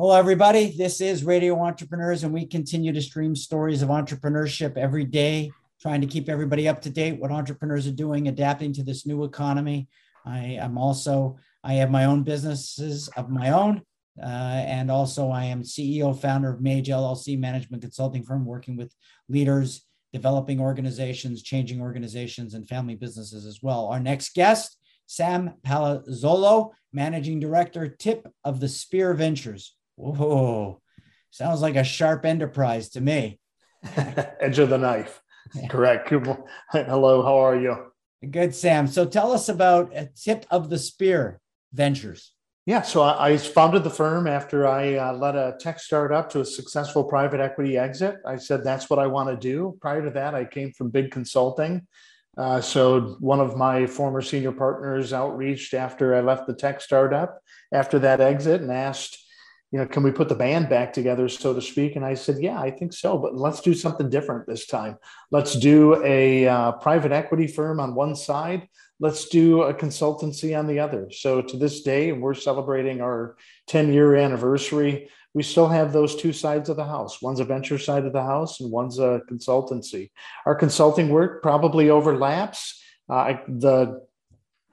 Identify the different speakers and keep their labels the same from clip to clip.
Speaker 1: Hello, everybody. This is Radio Entrepreneurs, and we continue to stream stories of entrepreneurship every day, trying to keep everybody up to date what entrepreneurs are doing, adapting to this new economy. I am also, I have my own businesses of my own. Uh, and also, I am CEO, founder of Mage LLC management consulting firm, working with leaders, developing organizations, changing organizations, and family businesses as well. Our next guest, Sam Palazzolo, managing director, tip of the Spear Ventures. Whoa, sounds like a sharp enterprise to me.
Speaker 2: Edge of the knife. Correct. Hello, how are you?
Speaker 1: Good, Sam. So tell us about a tip of the spear ventures.
Speaker 2: Yeah, so I, founded the firm after I uh, led a tech startup to a successful private equity exit. I said that's what I want to do. Prior to that, I came from big consulting. Uh, so one of my former senior partners outreached after I left the tech startup after that exit and asked, you know, can we put the band back together, so to speak? And I said, yeah, I think so, but let's do something different this time. Let's do a uh, private equity firm on one side. Let's do a consultancy on the other. So to this day, and we're celebrating our 10 year anniversary. We still have those two sides of the house. One's a venture side of the house, and one's a consultancy. Our consulting work probably overlaps. Uh, the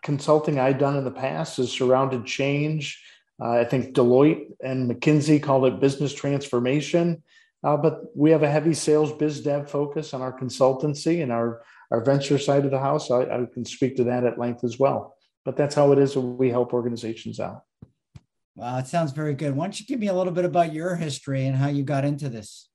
Speaker 2: consulting I've done in the past has surrounded change uh, I think Deloitte and McKinsey called it business transformation. Uh, but we have a heavy sales biz dev focus on our consultancy and our, our venture side of the house. I, I can speak to that at length as well. But that's how it is when we help organizations out.
Speaker 1: Wow, it sounds very good. Why don't you give me a little bit about your history and how you got into this?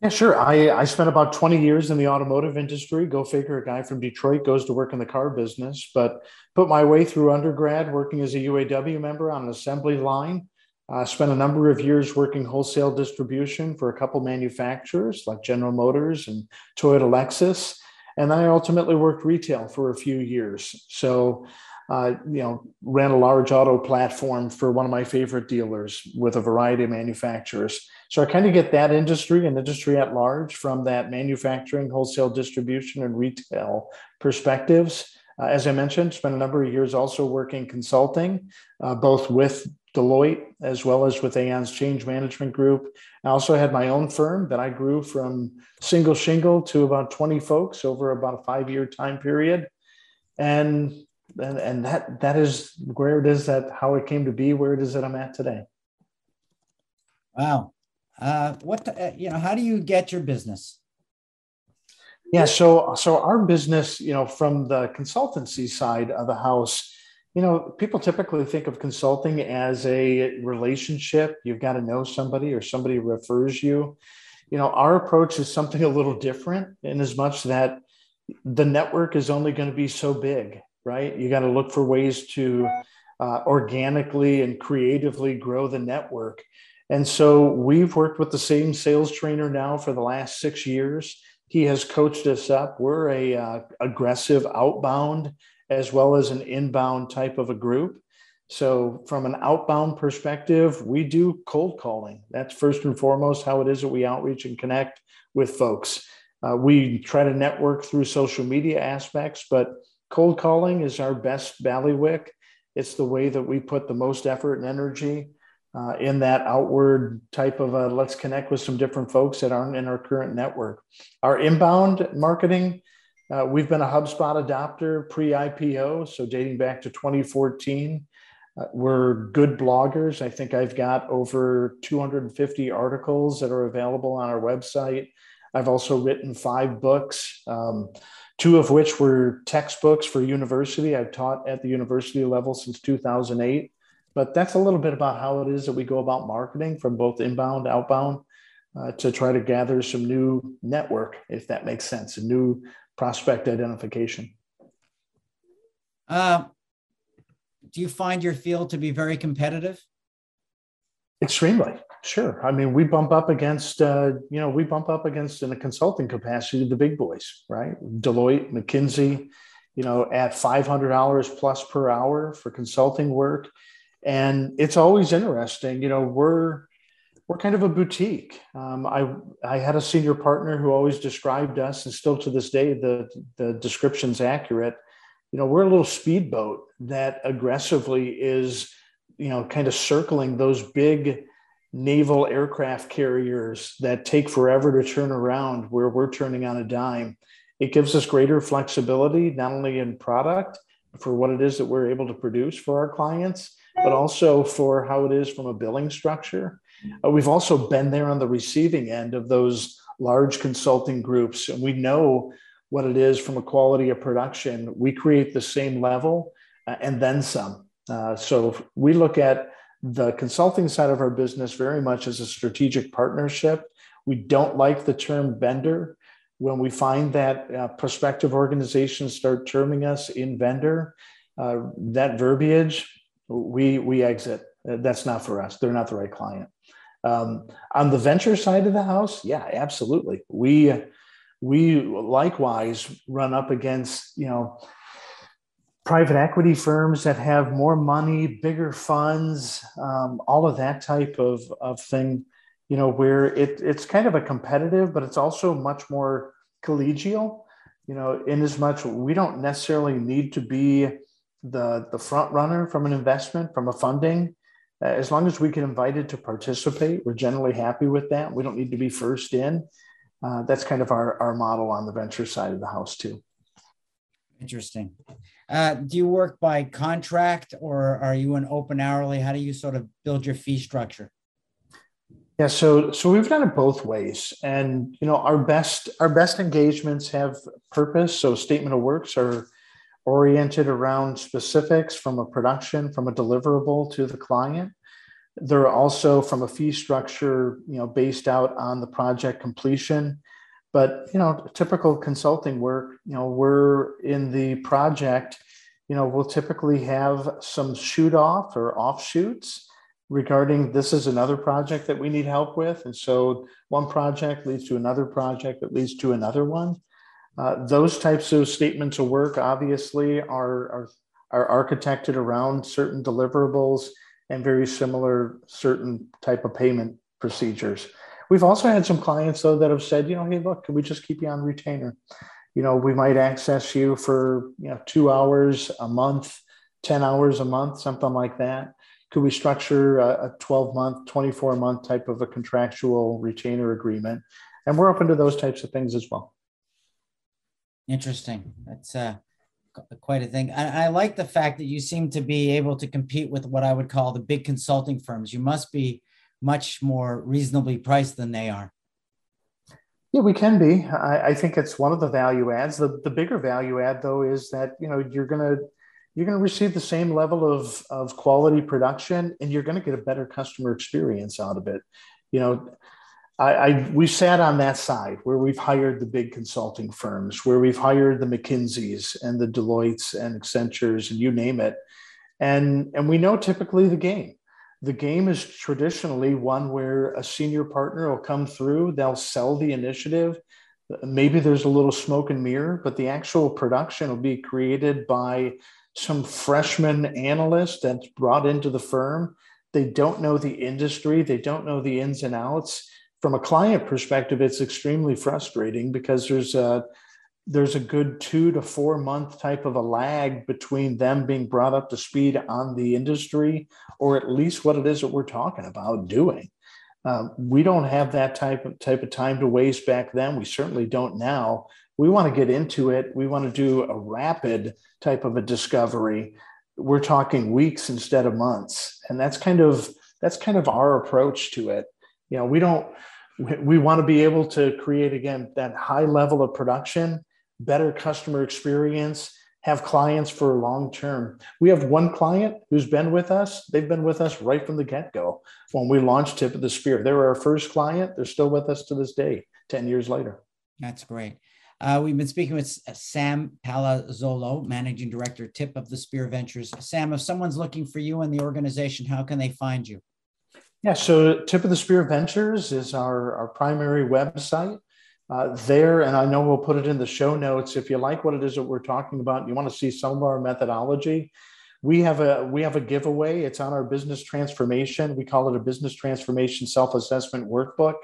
Speaker 2: Yeah, sure. I, I spent about 20 years in the automotive industry. Go figure, a guy from Detroit goes to work in the car business, but put my way through undergrad working as a UAW member on an assembly line. I uh, spent a number of years working wholesale distribution for a couple manufacturers like General Motors and Toyota Lexus. And I ultimately worked retail for a few years. So uh, you know, ran a large auto platform for one of my favorite dealers with a variety of manufacturers. So I kind of get that industry and industry at large from that manufacturing, wholesale distribution, and retail perspectives. Uh, as I mentioned, spent a number of years also working consulting, uh, both with Deloitte as well as with Aon's change management group. I also had my own firm that I grew from single shingle to about 20 folks over about a five year time period. And and, and that that is where it is that how it came to be where it is that i'm at today
Speaker 1: wow uh, what uh, you know how do you get your business
Speaker 2: yeah so so our business you know from the consultancy side of the house you know people typically think of consulting as a relationship you've got to know somebody or somebody refers you you know our approach is something a little different in as much that the network is only going to be so big right? You got to look for ways to uh, organically and creatively grow the network. And so we've worked with the same sales trainer now for the last six years. He has coached us up. We're a uh, aggressive outbound as well as an inbound type of a group. So from an outbound perspective, we do cold calling. That's first and foremost how it is that we outreach and connect with folks. Uh, we try to network through social media aspects, but cold calling is our best ballywick. It's the way that we put the most effort and energy uh, in that outward type of a let's connect with some different folks that aren't in our current network. Our inbound marketing, uh, we've been a HubSpot adopter pre IPO, so dating back to 2014. Uh, we're good bloggers. I think I've got over 250 articles that are available on our website. I've also written five books. Um, two of which were textbooks for university. I've taught at the university level since 2008. But that's a little bit about how it is that we go about marketing from both inbound, outbound, uh, to try to gather some new network, if that makes sense, a new prospect identification.
Speaker 1: Uh, do you find your field to be very competitive?
Speaker 2: Extremely, sure. I mean, we bump up against, uh, you know, we bump up against in a consulting capacity the big boys, right? Deloitte, McKinsey, you know, at five hundred dollars plus per hour for consulting work, and it's always interesting. You know, we're we're kind of a boutique. Um, I I had a senior partner who always described us, and still to this day, the the description's accurate. You know, we're a little speedboat that aggressively is you know kind of circling those big naval aircraft carriers that take forever to turn around where we're turning on a dime. It gives us greater flexibility, not only in product for what it is that we're able to produce for our clients, but also for how it is from a billing structure. Uh, we've also been there on the receiving end of those large consulting groups, and we know what it is from a quality of production. We create the same level uh, and then some. Uh, so we look at the consulting side of our business very much as a strategic partnership. We don't like the term vendor. When we find that uh, prospective organizations start terming us in vendor, uh, that verbiage, we we exit. Uh, that's not for us. They're not the right client. Um, on the venture side of the house, yeah, absolutely. We we likewise run up against you know private equity firms that have more money, bigger funds, um, all of that type of, of thing, you know, where it, it's kind of a competitive, but it's also much more collegial, you know, in as much we don't necessarily need to be the, the front runner from an investment, from a funding. Uh, as long as we get invited to participate, we're generally happy with that. We don't need to be first in. Uh, that's kind of our, our model on the venture side of the house too.
Speaker 1: Interesting. Uh, do you work by contract or are you an open hourly? How do you sort of build your fee structure?
Speaker 2: Yeah, so so we've done it both ways, and you know our best our best engagements have purpose. So statement of works are oriented around specifics from a production, from a deliverable to the client. They're also from a fee structure, you know, based out on the project completion but you know, typical consulting work, you know, we're in the project, you know, we'll typically have some shoot off or offshoots regarding this is another project that we need help with. And so one project leads to another project that leads to another one. Uh, those types of statements of work obviously are, are, are architected around certain deliverables and very similar certain type of payment procedures. We've also had some clients though that have said, you know, hey, look, can we just keep you on retainer? You know, we might access you for you know two hours a month, ten hours a month, something like that. Could we structure a 12 month, 24 month type of a contractual retainer agreement? And we're open to those types of things as well.
Speaker 1: Interesting. That's uh, quite a thing. I, I like the fact that you seem to be able to compete with what I would call the big consulting firms. You must be much more reasonably priced than they are.
Speaker 2: Yeah, we can be. I, I, think it's one of the value adds. The, the bigger value add, though, is that you know you're gonna you're gonna receive the same level of of quality production, and you're gonna get a better customer experience out of it. You know, I, I we sat on that side where we've hired the big consulting firms, where we've hired the McKinseys and the Deloittes and Accentures and you name it, and and we know typically the game the game is traditionally one where a senior partner will come through, they'll sell the initiative. Maybe there's a little smoke and mirror, but the actual production will be created by some freshman analyst that's brought into the firm. They don't know the industry, they don't know the ins and outs. From a client perspective, it's extremely frustrating because there's a there's a good two to four month type of a lag between them being brought up to speed on the industry or at least what it is that we're talking about doing. Um, we don't have that type of type of time to waste back then. We certainly don't now. We want to get into it. We want to do a rapid type of a discovery. We're talking weeks instead of months, and that's kind of that's kind of our approach to it. You know, we don't we, we want to be able to create again that high level of production, better customer experience, have clients for long term. We have one client who's been with us. They've been with us right from the get go when we launched Tip of the Spear. They were our first client. They're still with us to this day, 10 years later.
Speaker 1: That's great. Uh, we've been speaking with Sam Palazzolo, Managing Director, Tip of the Spear Ventures. Sam, if someone's looking for you in the organization, how can they find you?
Speaker 2: Yeah, so Tip of the Spear Ventures is our, our primary website uh, there, and I know we'll put it in the show notes. If you like what it is that we're talking about, you want to see some of our methodology, we have a we have a giveaway. It's on our business transformation. We call it a business transformation self-assessment workbook.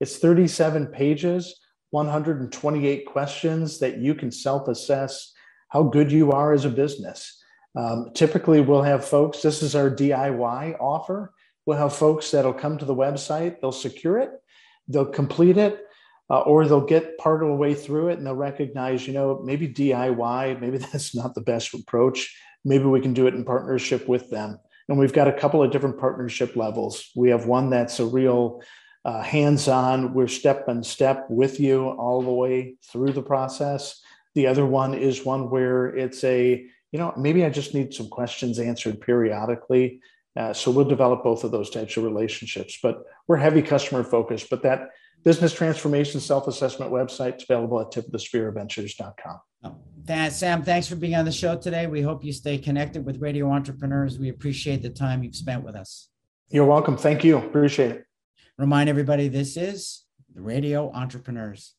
Speaker 2: It's 37 pages, 128 questions that you can self-assess how good you are as a business. Um, typically, we'll have folks. This is our DIY offer. We'll have folks that'll come to the website, they'll secure it, they'll complete it, uh, or they'll get part of the way through it and they'll recognize, you know, maybe DIY, maybe that's not the best approach. Maybe we can do it in partnership with them. And we've got a couple of different partnership levels. We have one that's a real uh, hands on, we're step by step with you all the way through the process. The other one is one where it's a, you know, maybe I just need some questions answered periodically. Uh, so we'll develop both of those types of relationships. But we're heavy customer focused. But that business transformation self assessment website is available at tipofthespearventures.com.
Speaker 1: Oh, that, Sam, thanks for being on the show today. We hope you stay connected with Radio Entrepreneurs. We appreciate the time you've spent with us.
Speaker 2: You're welcome. Thank you. Appreciate it.
Speaker 1: Remind everybody this is the Radio Entrepreneurs.